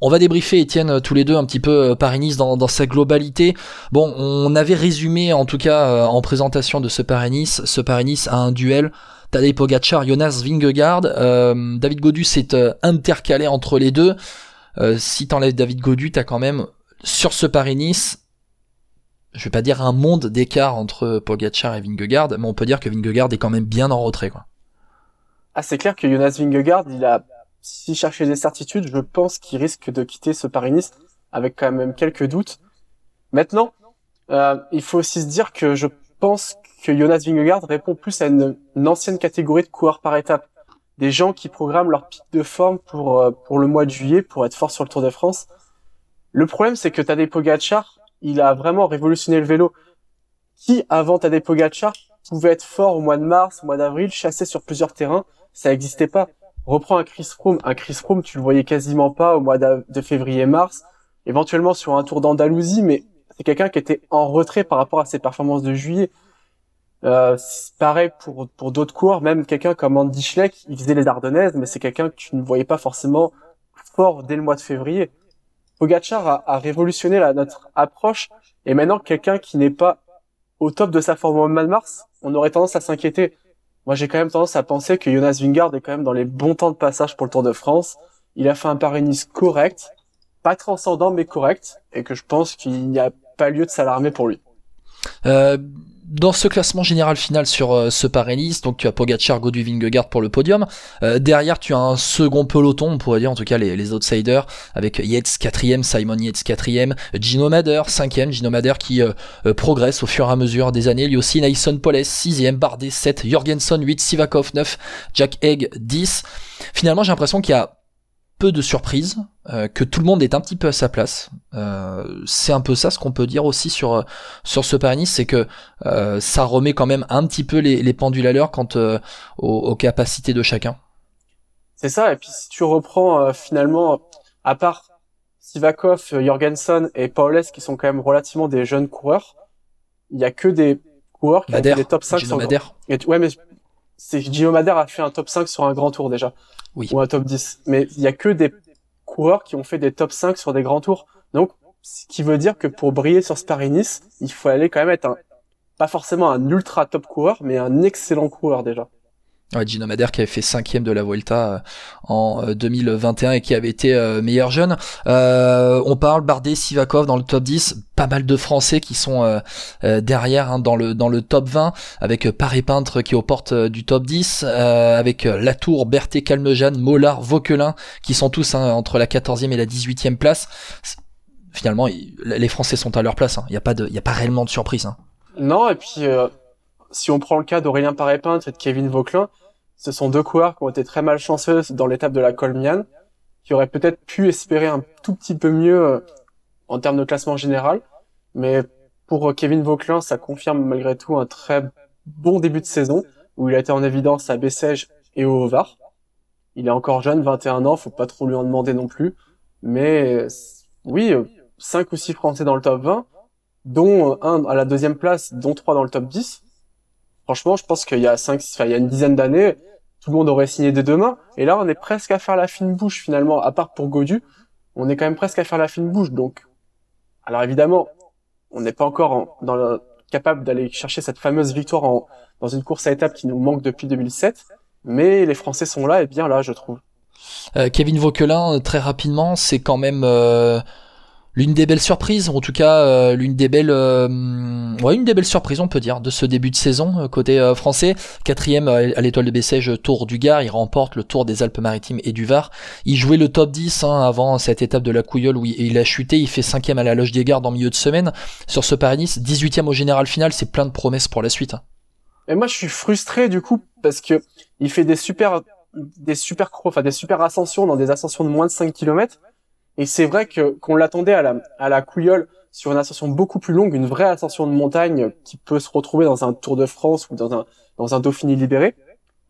On va débriefer Étienne tous les deux un petit peu Paris-Nice dans, sa globalité. Bon, on avait résumé en tout cas en présentation de ce Paris-Nice, ce Paris-Nice a un duel Tadej Pogacar, Jonas Vingegaard. Euh, David Godu s'est euh, intercalé entre les deux. Euh, si t'enlèves David Godu, t'as quand même sur ce Paris-Nice, je vais pas dire un monde d'écart entre Pogacar et Vingegaard, mais on peut dire que Vingegaard est quand même bien en retrait, quoi. Ah, c'est clair que Jonas Vingegaard, il a, s'il cherchait des certitudes, je pense qu'il risque de quitter ce Paris-Nice avec quand même quelques doutes. Maintenant, euh, il faut aussi se dire que je pense que Jonas Vingegaard répond plus à une, ancienne catégorie de coureurs par étapes. Des gens qui programment leur pic de forme pour, euh, pour le mois de juillet pour être fort sur le Tour de France. Le problème, c'est que Tadej Pogacar, il a vraiment révolutionné le vélo. Qui, avant Tadej Pogacar, pouvait être fort au mois de mars, au mois d'avril, chasser sur plusieurs terrains, ça n'existait pas. Reprends un Chris Froome. Un Chris Froome, tu le voyais quasiment pas au mois de février-mars. Éventuellement sur un Tour d'Andalousie, mais c'est quelqu'un qui était en retrait par rapport à ses performances de juillet. Euh, pareil pour pour d'autres coureurs, même quelqu'un comme Andy Schleck, il faisait les Ardennaises, mais c'est quelqu'un que tu ne voyais pas forcément fort dès le mois de février. Pogacar a, a révolutionné la, notre approche, et maintenant quelqu'un qui n'est pas au top de sa forme au mois de mars, on aurait tendance à s'inquiéter. Moi, j'ai quand même tendance à penser que Jonas Vingard est quand même dans les bons temps de passage pour le Tour de France. Il a fait un Paris-Nice correct, pas transcendant mais correct, et que je pense qu'il n'y a pas lieu de s'alarmer pour lui. Euh, dans ce classement général final sur euh, ce Paris-Nice, donc tu as Pogacar, Godu, Vingegaard pour le podium. Euh, derrière, tu as un second peloton, on pourrait dire en tout cas les, les outsiders, avec Yates quatrième, Simon Yates quatrième, Gino Mader cinquième, Gino Mader qui euh, progresse au fur et à mesure des années. Lui aussi, Naison Poles sixième, Bardet 7, Jorgensen 8, Sivakov 9, Jack Egg 10. Finalement, j'ai l'impression qu'il y a peu de surprises, euh, que tout le monde est un petit peu à sa place. Euh, c'est un peu ça ce qu'on peut dire aussi sur euh, sur ce Paris c'est que ça remet quand même un petit peu les, les pendules à l'heure quant aux, capacités de chacun. C'est ça. Et puis si tu reprends finalement, à part Sivakov, Jorgensen et Paules qui sont quand même relativement des jeunes coureurs, il y a que des coureurs qui ont fait des top 5 sur Et, ouais, mais c'est Gino Madère a fait un top 5 sur un grand tour déjà oui. ou un top 10. Mais il y a que des coureurs qui ont fait des top 5 sur des grands tours. Donc, ce qui veut dire que pour briller sur Nice, il faut aller quand même être un, pas forcément un ultra top coureur, mais un excellent coureur déjà. Ouais, Gino Madère qui avait fait cinquième de la Vuelta euh, en 2021 euh, et qui avait été euh, meilleur jeune. on parle Bardet, Sivakov dans le top 10, pas mal de Français qui sont derrière hein, dans le dans le top 20 avec Paris Peintre qui est aux portes du top 10 avec Latour, Berthet, Calmejane, Mollard, Vauquelin qui sont tous hein, entre la 14e et la 18e place. Finalement, les Français sont à leur place. Hein. Il n'y a pas de il a pas réellement de surprise. Non, et puis si on prend le cas d'Aurélien Paré-Peintre et de Kevin Vauclin, ce sont deux coureurs qui ont été très malchanceux dans l'étape de la Colmiane, qui auraient peut-être pu espérer un tout petit peu mieux euh, en termes de classement général. Mais pour euh, Kevin Vauclin, ça confirme malgré tout un très bon début de saison, où il a été en évidence à Bessèges et au Var. Il est encore jeune, 21 ans, faut pas trop lui en demander non plus. Mais oui, 5 ou 6 Français dans le top 20, dont un à la deuxième place, dont trois dans le top 10 Franchement, je pense qu'il y a cinq, enfin, il y a une dizaine d'années, tout le monde aurait signé dès demain. Et là, on est presque à faire la fine bouche finalement, à part pour Godu. On est quand même presque à faire la fine bouche. Donc, alors évidemment, on n'est pas encore capable d'aller chercher cette fameuse victoire en, dans une course à étapes qui nous manque depuis 2007. Mais les Français sont là et bien là, je trouve. Euh, Kevin Vauquelin, très rapidement, c'est quand même euh, l'une des belles surprises, en tout cas euh, l'une des belles, euh, ouais, une des belles surprises on peut dire de ce début de saison euh, côté français. Quatrième à l'étoile de Bessèges, Tour du Gard, il remporte le Tour des Alpes-Maritimes et du Var. Il jouait le top 10 hein, avant cette étape de la Couillole où il, a chuté, il fait cinquième à la Loge des Gardes en milieu de semaine sur ce Paris-Nice, 18e au général final, c'est plein de promesses pour la suite. Hein. Et moi je suis frustré du coup parce que il fait des super des super enfin des super ascensions dans des ascensions de moins de 5 km et c'est vrai que qu'on l'attendait à la, à la couillole sur une ascension beaucoup plus longue, une vraie ascension de montagne qui peut se retrouver dans un Tour de France ou dans un, dans un Dauphiné libéré.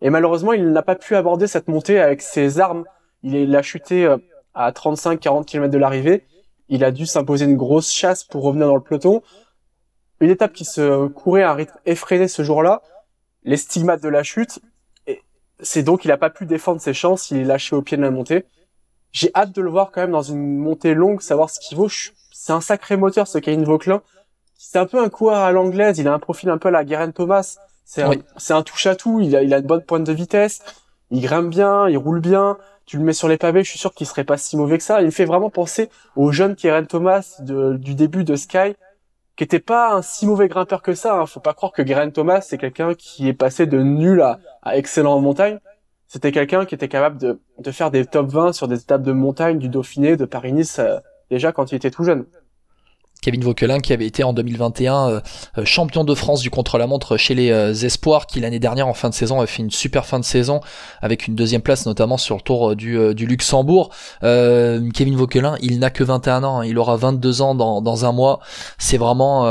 Et malheureusement, il n'a pas pu aborder cette montée avec ses armes. Il a chuté euh, à 35-40 km de l'arrivée. Il a dû s'imposer une grosse chasse pour revenir dans le peloton. Une étape qui se courait à un rythme effréné ce jour-là. Les stigmates de la chute. C'est donc il n'a pas pu défendre ses chances. Il est lâché au pied de la montée j'ai hâte de le voir quand même dans une montée longue, savoir ce qu'il vaut. C'est un sacré moteur ce Kevin Vauquelin. C'est un peu un coureur à l'anglaise, il a un profil un peu à la Guerin Thomas. C'est un, un touche à tout, il a, il a une bonne pointe de vitesse, il grimpe bien, il roule bien. Tu le mets sur les pavés, je suis sûr qu'il serait pas si mauvais que ça. Il me fait vraiment penser au jeune Guerin Thomas du début de Sky, qui était pas un si mauvais grimpeur que ça. Hein. Faut pas croire que Guerin Thomas c'est quelqu'un qui est passé de nul à, à excellent en montagne. C'était quelqu'un qui était capable de, de faire des top 20 sur des étapes de montagne, du Dauphiné, de Paris-Nice, euh, déjà quand il était tout jeune. Kevin Vauquelin qui avait été en 2021 euh, euh, champion de France du contre-la-montre chez les euh, Espoirs, qui l'année dernière en fin de saison a fait une super fin de saison avec une deuxième place notamment sur le tour du, Luxembourg. Kevin Vauquelin, il n'a que 21 ans, hein. il aura 22 ans dans, dans un mois. C'est vraiment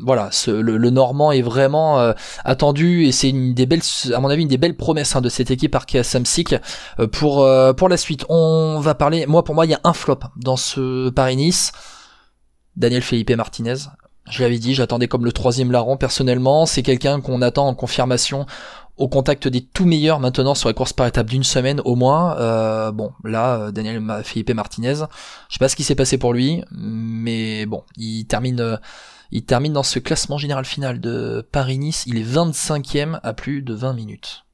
voilà, le, Normand est vraiment attendu et c'est une des belles, à mon avis, une des belles promesses hein, de cette équipe Arkea Samsic pour pour la suite. On va parler, moi pour moi il y a un flop dans ce Paris-Nice. Daniel Felipe Martinez. Je l'avais dit, j'attendais comme le troisième larron personnellement. C'est quelqu'un qu'on attend en confirmation au contact des tout meilleurs maintenant sur la course par étape d'une semaine au moins. Euh, bon, là, euh, Daniel Felipe Martinez, je sais pas ce qui s'est passé pour lui, mais bon, il termine, euh, il termine dans ce classement général final de Paris-Nice. Il est 25e à plus de 20 minutes.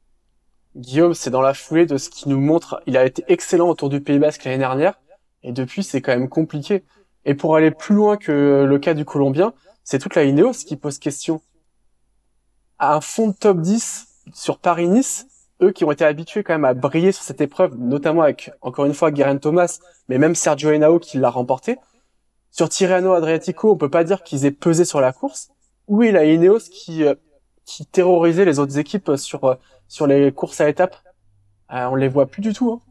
Guillaume, c'est dans la foulée de ce qui nous montre. Il a été excellent autour du Pays Basque l'année dernière, et depuis, c'est quand même compliqué. Et pour aller plus loin que le cas du Colombien, c'est toute la Ineos qui pose question. À un fond de top 10 sur Paris-Nice, eux qui ont été habitués quand même à briller sur cette épreuve, notamment avec, encore une fois, Guerin Thomas, mais même Sergio Henao qui l'a remporté. Sur Tirreno Adriatico, on peut pas dire qu'ils aient pesé sur la course. Est la Ineos qui, euh, qui terrorisait les autres équipes sur, euh, sur les courses à étapes? Euh, on les voit plus du tout. Hein.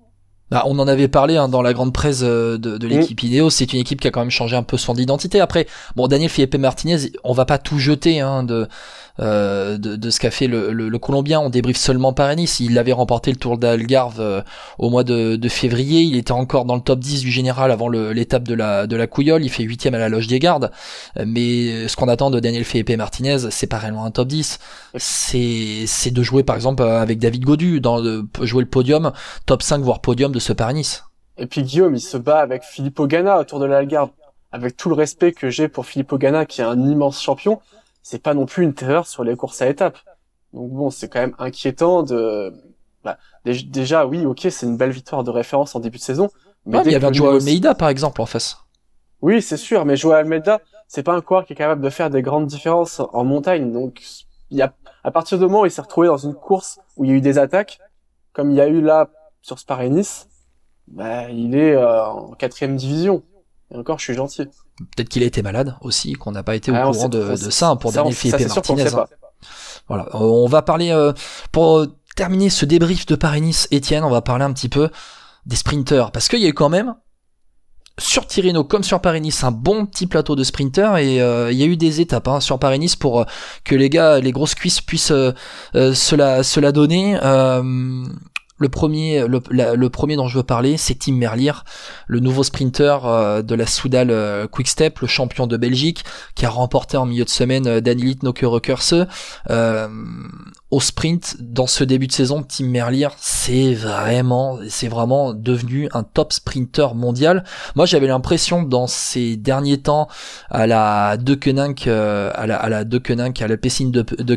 Bah, on en avait parlé hein, dans la grande presse euh, de, de l'équipe mm. Ineos. C'est une équipe qui a quand même changé un peu son identité. Après, bon, Daniel Felipe Martinez, on va pas tout jeter hein, de, de, de, ce qu'a fait le, le, Colombien. On débriefe seulement Paris-Nice. Il avait remporté le Tour d'Algarve euh, au mois de, de, février. Il était encore dans le top 10 du général avant l'étape de la, de la Couillole. Il fait huitième à la Loge des Gardes. Mais ce qu'on attend de Daniel Felipe Martinez, c'est pas réellement un top 10. C'est de jouer par exemple avec David Godu, dans de jouer le podium, top 5 voire podium de ce Paris-Nice. Et puis Guillaume, il se bat avec Filippo Ganna autour de l'Algarve. Avec tout le respect que j'ai pour Filippo Ganna, qui est un immense champion, c'est pas non plus une terreur sur les courses à étapes. Donc bon, c'est quand même inquiétant de. Bah, déjà, oui, ok, c'est une belle victoire de référence en début de saison. Mais il y avait Joao Almeida par exemple en face. Oui, c'est sûr, mais Joao Almeida, c'est pas un coureur qui est capable de faire des grandes différences en montagne. Donc, il y a à partir du moment où il s'est retrouvé dans une course où il y a eu des attaques, comme il y a eu là sur Spa Nice, bah, il est euh, en quatrième division. Et encore, je suis gentil. Peut-être qu'il a été malade aussi, qu'on n'a pas été au ah, courant de, de, ça pour Daniel Philippe Martinez. Hein. Voilà, euh, on va parler euh, pour terminer ce débrief de Paris-Nice, Étienne, on va parler un petit peu des sprinters parce qu'il y a eu quand même sur Tirreno comme sur Paris-Nice un bon petit plateau de sprinters et il y a eu des étapes hein, sur Paris-Nice pour que les gars les grosses cuisses puissent se la se la donner le premier, le, premier dont je veux parler, c'est Tim Merlier, le nouveau sprinter euh, de la Soudal euh, Quickstep, le champion de Belgique, qui a remporté en milieu de semaine euh, Daniel euh, au sprint. Dans ce début de saison, Tim Merlier, c'est vraiment, c'est vraiment devenu un top sprinter mondial. Moi, j'avais l'impression dans ces derniers temps à la De à la, à la De à la Pessine de, de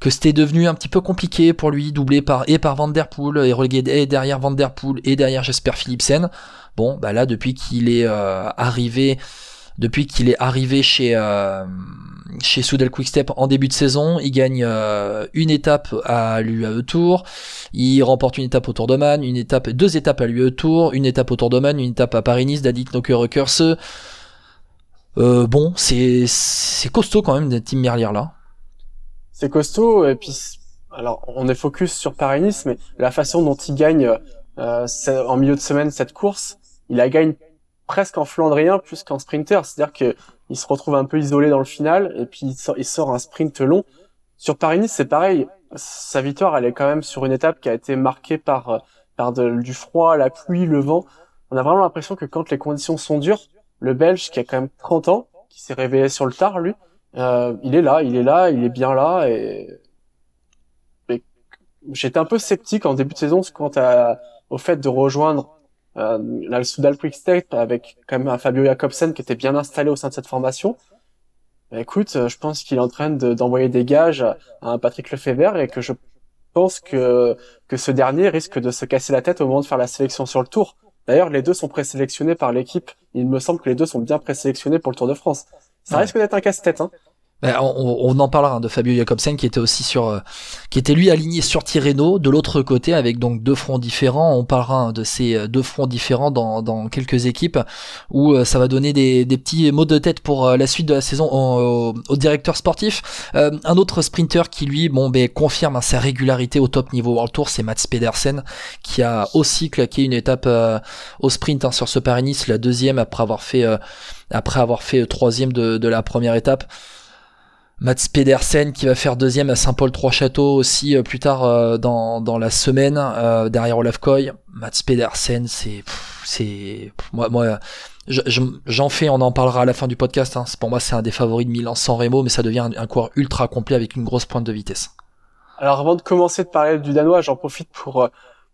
que c'était devenu un petit peu compliqué pour lui, doublé par et par Van Der Poel et relégué derrière Van et derrière Jasper Philipsen. Bon, bah là depuis qu'il est euh, arrivé depuis qu'il est arrivé chez euh, chez Soudal Quickstep en début de saison, il gagne euh, une étape à l'UAE Tour, il remporte une étape au Tour d'Oman, une étape, deux étapes à l'UAE Tour, une étape au Tour d'Oman, une étape à Paris-Nice, Dadit Nokerkerse. Euh, bon, c'est costaud quand même, Team Merlier là c'est costaud. Et puis, alors, on est focus sur Paris-Nice, mais la façon dont il gagne euh, en milieu de semaine cette course, il la gagne presque en flandrien plus qu'en sprinter. C'est-à-dire que il se retrouve un peu isolé dans le final et puis il sort, un sprint long. Sur Paris-Nice, c'est pareil. Sa victoire, elle est quand même sur une étape qui a été marquée par par du froid, la pluie, le vent. On a vraiment l'impression que quand les conditions sont dures, le Belge qui a quand même 30 ans, qui s'est réveillé sur le tard, lui, euh, il est là, il est là, il est bien là et, j'étais un peu sceptique en début de saison quant à, au fait de rejoindre euh, le Soudal Quick Step avec quand même un Fabio Jacobsen qui était bien installé au sein de cette formation. Bah, écoute, je pense qu'il est en train d'envoyer des gages à un Patrick Lefebvre et que je pense que, que ce dernier risque de se casser la tête au moment de faire la sélection sur le tour. D'ailleurs, les deux sont présélectionnés par l'équipe. Il me semble que les deux sont bien présélectionnés pour le Tour de France. Ça risque d'être un casse-tête. Hein. Ben, on, en parlera hein, de Fabio Jacobsen qui était aussi sur, euh, qui était lui aligné sur Tirreno de l'autre côté avec donc deux fronts différents. On parlera hein, de ces euh, deux fronts différents dans, quelques équipes où euh, ça va donner des, petits mots de tête pour la suite de la saison au, directeur sportif. un autre sprinter qui lui, bon, ben confirme hein, sa régularité au top niveau World Tour, c'est Mats Pedersen qui a aussi claqué une étape au sprint sur ce Paris-Nice, la deuxième après avoir fait après avoir fait troisième de la première étape. Mats Pedersen qui va faire deuxième à Saint-Paul-Trois-Châteaux aussi euh, plus tard euh, dans, dans la semaine euh, derrière Olaf Koy. Mats Pedersen, c'est c'est moi moi j'en fais, on en parlera à la fin du podcast. Hein. Pour moi, c'est un des favoris de Milan sans Remo, mais ça devient un, un, ultra complet avec une grosse pointe de vitesse. Alors avant de commencer de parler du Danois, j'en profite pour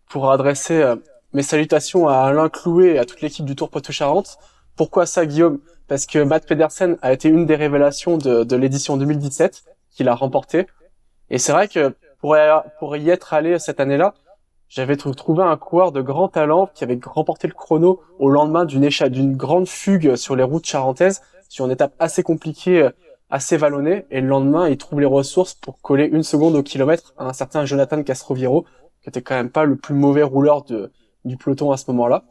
pour adresser mes salutations à Alain Clouet et à toute l'équipe du Tour Poitou-Charentes. Pourquoi ça, Guillaume? Parce que Matt Pedersen a été une des révélations de, de l'édition 2017 qu'il a remporté. Et c'est vrai que pour, y être allé cette année-là, j'avais trouvé un coureur de grand talent qui avait remporté le chrono au lendemain d'une d'une grande fugue sur les routes charentaises, sur une étape assez compliquée, assez vallonnée. Et le lendemain, il trouve les ressources pour coller une seconde au kilomètre à un certain Jonathan Castroviro, qui était quand même pas le plus mauvais rouleur de, du peloton à ce moment-là.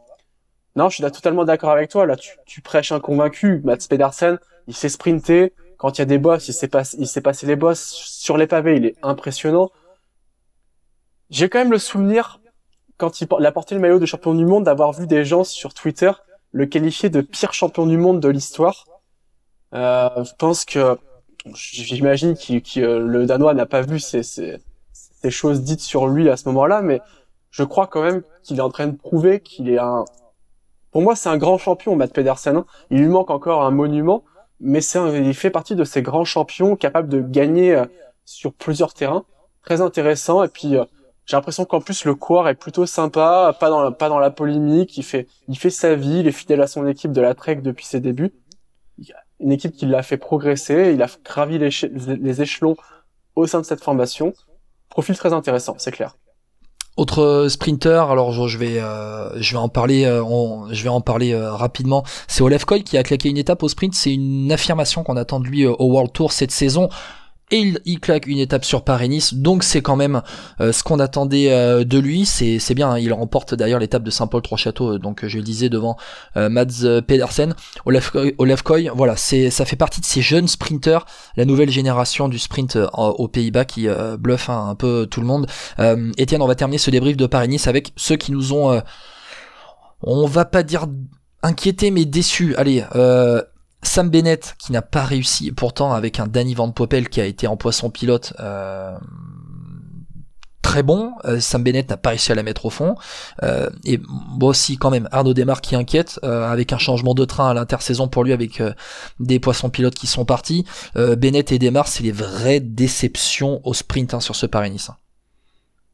Non, je suis là totalement d'accord avec toi. Là, tu, tu prêches un convaincu. Mats Pedersen, il s'est sprinté. Quand il y a des boss, il s'est passé, il s'est passé les boss sur les pavés. Il est impressionnant. J'ai quand même le souvenir, quand il, a porté le maillot de champion du monde, d'avoir vu des gens sur Twitter le qualifier de pire champion du monde de l'histoire. Euh, je pense que, j'imagine que le Danois n'a pas vu ces, ces, ces choses dites sur lui à ce moment-là, mais je crois quand même qu'il est en train de prouver qu'il est un, pour moi, c'est un grand champion, Matt Pedersen. Hein. Il lui manque encore un monument, mais c'est il fait partie de ces grands champions capables de gagner euh, sur plusieurs terrains. Très intéressant. Et puis, euh, j'ai l'impression qu'en plus, le coureur est plutôt sympa, pas dans, pas dans la polémique. Il fait, il fait sa vie, il est fidèle à son équipe de la Trek depuis ses débuts. Une équipe qui l'a fait progresser, il a gravi les échelons au sein de cette formation. Profil très intéressant, c'est clair. Autre sprinter, alors je vais, euh, je vais en parler, euh, je vais en parler euh, rapidement. C'est Olaf Koy qui a claqué une étape au sprint. C'est une affirmation qu'on attend de lui au World Tour cette saison et il, claque une étape sur Paris-Nice, donc c'est quand même euh, ce qu'on attendait euh, de lui, c'est, bien, hein. il remporte d'ailleurs l'étape de Saint-Paul-Trois-Châteaux, euh, donc je le disais devant Mads Pedersen, Olaf, Olaf voilà, ça fait partie de ces jeunes sprinteurs, la nouvelle génération du sprint aux Pays-Bas qui bluffe hein, un peu tout le monde. Etienne, on va terminer ce débrief de Paris-Nice avec ceux qui nous ont, on va pas dire inquiétés mais déçus, allez, Sam Bennett qui n'a pas réussi, pourtant avec un Danny Van Poppel qui a été en poisson pilote euh, très bon. Euh, Sam Bennett n'a pas réussi à la mettre au fond. Euh, et moi aussi quand même Arnaud Desmar qui inquiète avec un changement de train à l'intersaison pour lui avec des poissons pilotes qui sont partis. Bennett et Desmar c'est les vraies déceptions au sprint hein, sur ce Paris-Nice.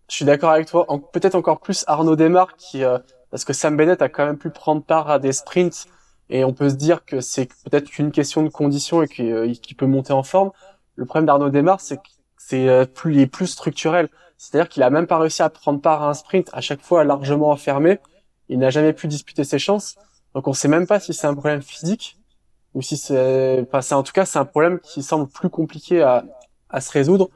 Je suis d'accord avec toi. Peut-être encore plus Arnaud Desmar qui parce que Sam Bennett a quand même pu prendre part à des sprints et on peut se dire que c'est peut-être qu'une question de condition et qu'il euh, peut monter en forme. Le problème d'Arnaud Desmar, c'est que c'est euh, plus, il est plus structurel. C'est-à-dire qu'il a même pas réussi à prendre part à un sprint, à chaque fois largement enfermé. Il n'a jamais pu disputer ses chances. Donc on sait même pas si c'est un problème physique ou si c'est, enfin en tout cas c'est un problème qui semble plus compliqué à, à se résoudre.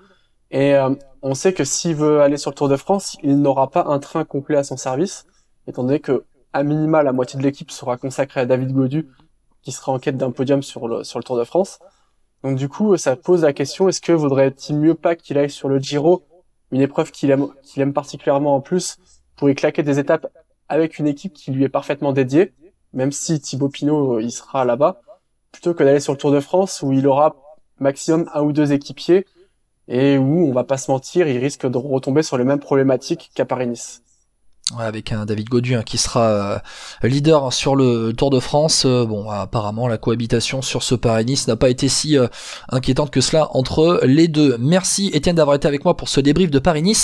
Et euh, on sait que s'il veut aller sur le Tour de France, il n'aura pas un train complet à son service, étant donné que à minima, la moitié de l'équipe sera consacrée à David Godu, qui sera en quête d'un podium sur le, Tour de France. Donc du coup, ça pose la question, est-ce que vaudrait-il mieux pas qu'il aille sur le Giro, une épreuve qu'il aime, qu'il aime particulièrement en plus, pour y claquer des étapes avec une équipe qui lui est parfaitement dédiée, même si Thibaut Pinot, euh, il sera là-bas, plutôt que d'aller sur le Tour de France où il aura maximum un ou deux équipiers et où, on va pas se mentir, il risque de retomber sur les mêmes problématiques qu'à Paris-Nice? Avec un David Godu hein, qui sera euh, leader sur le Tour de France. Euh, bon, apparemment la cohabitation sur ce Paris-Nice n'a pas été si euh, inquiétante que cela entre les deux. Merci Étienne d'avoir été avec moi pour ce débrief de Paris-Nice.